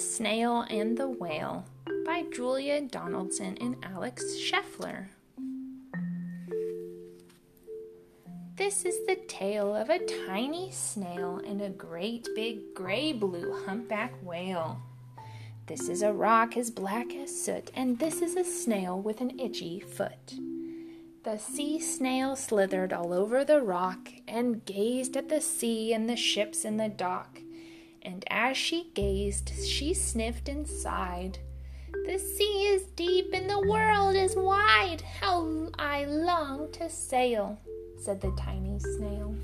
Snail and the Whale by Julia Donaldson and Axel Scheffler. This is the tale of a tiny snail and a great big gray blue humpback whale. This is a rock as black as soot, and this is a snail with an itchy foot. The sea snail slithered all over the rock and gazed at the sea and the ships in the dock. And as she gazed, she sniffed and sighed. The sea is deep and the world is wide. How I long to sail, said the tiny snail.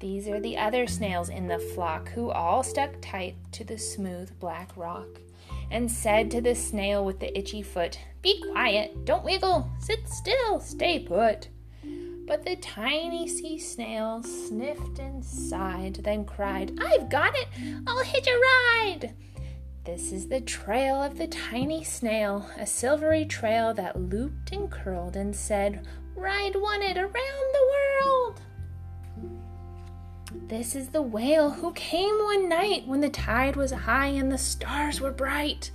These are the other snails in the flock who all stuck tight to the smooth black rock and said to the snail with the itchy foot, Be quiet, don't wiggle, sit still, stay put. But the tiny sea snail sniffed and sighed, then cried, I've got it! I'll hitch a ride! This is the trail of the tiny snail, a silvery trail that looped and curled and said, Ride it around the world! This is the whale who came one night when the tide was high and the stars were bright.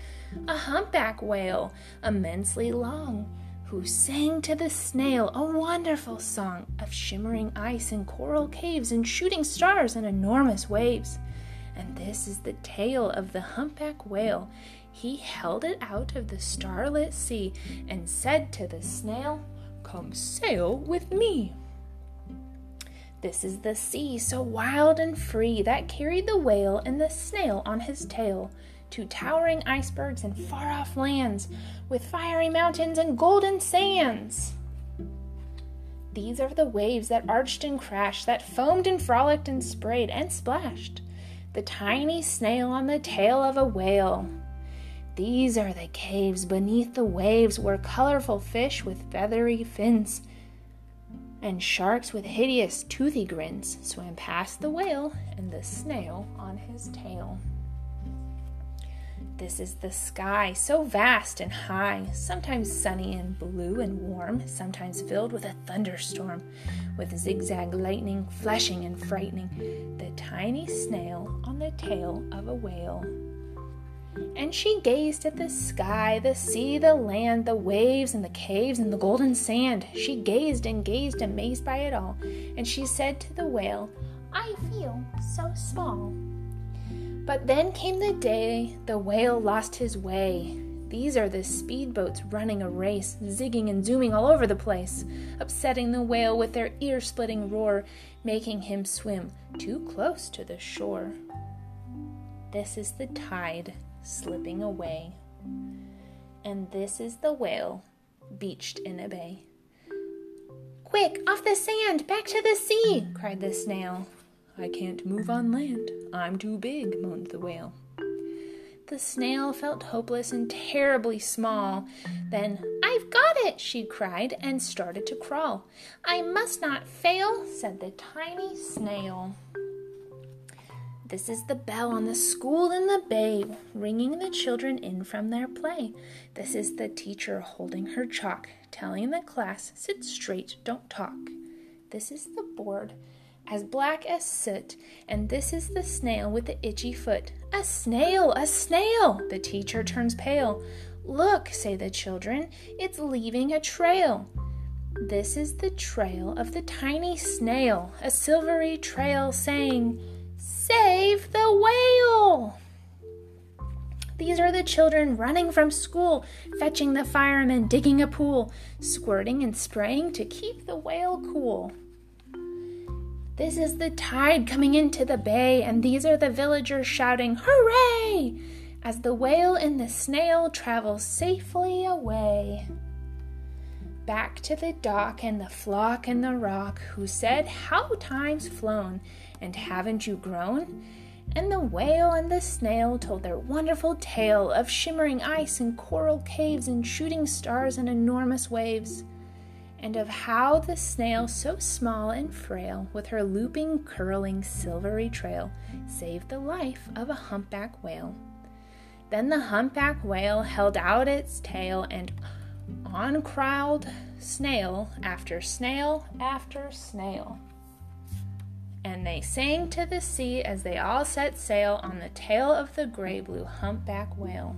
A humpback whale, immensely long who sang to the snail a wonderful song of shimmering ice and coral caves and shooting stars and enormous waves. And this is the tail of the humpback whale. He held it out of the starlit sea and said to the snail, Come sail with me. This is the sea so wild and free that carried the whale and the snail on his tail to towering icebergs and far off lands with fiery mountains and golden sands. These are the waves that arched and crashed, that foamed and frolicked and sprayed and splashed. The tiny snail on the tail of a whale. These are the caves beneath the waves where colorful fish with feathery fins and sharks with hideous toothy grins swam past the whale and the snail on his tail. This is the sky, so vast and high, sometimes sunny and blue and warm, sometimes filled with a thunderstorm, with zigzag lightning flashing and frightening the tiny snail on the tail of a whale. And she gazed at the sky, the sea, the land, the waves, and the caves, and the golden sand. She gazed and gazed, amazed by it all, and she said to the whale, I feel so small. But then came the day the whale lost his way. These are the speedboats running a race, zigging and zooming all over the place, upsetting the whale with their ear splitting roar, making him swim too close to the shore. This is the tide slipping away. And this is the whale beached in a bay. Quick, off the sand, back to the sea, cried the snail. I can't move on land. I'm too big, moaned the whale. The snail felt hopeless and terribly small. Then, I've got it, she cried, and started to crawl. I must not fail, said the tiny snail. This is the bell on the school in the bay, ringing the children in from their play. This is the teacher holding her chalk, telling the class, sit straight, don't talk. This is the board as black as soot, and this is the snail with the itchy foot. A snail, a snail! The teacher turns pale. Look, say the children, it's leaving a trail. This is the trail of the tiny snail, a silvery trail saying, Save the whale! These are the children running from school, fetching the firemen, digging a pool, squirting and spraying to keep the whale cool. This is the tide coming into the bay, and these are the villagers shouting, Hooray! as the whale and the snail travel safely away. Back to the dock and the flock and the rock, who said, How time's flown, and haven't you grown? And the whale and the snail told their wonderful tale of shimmering ice and coral caves and shooting stars and enormous waves and of how the snail, so small and frail, with her looping, curling, silvery trail, saved the life of a humpback whale. Then the humpback whale held out its tail, and on crawled snail after snail after snail. And they sang to the sea as they all set sail on the tail of the gray blue humpback whale.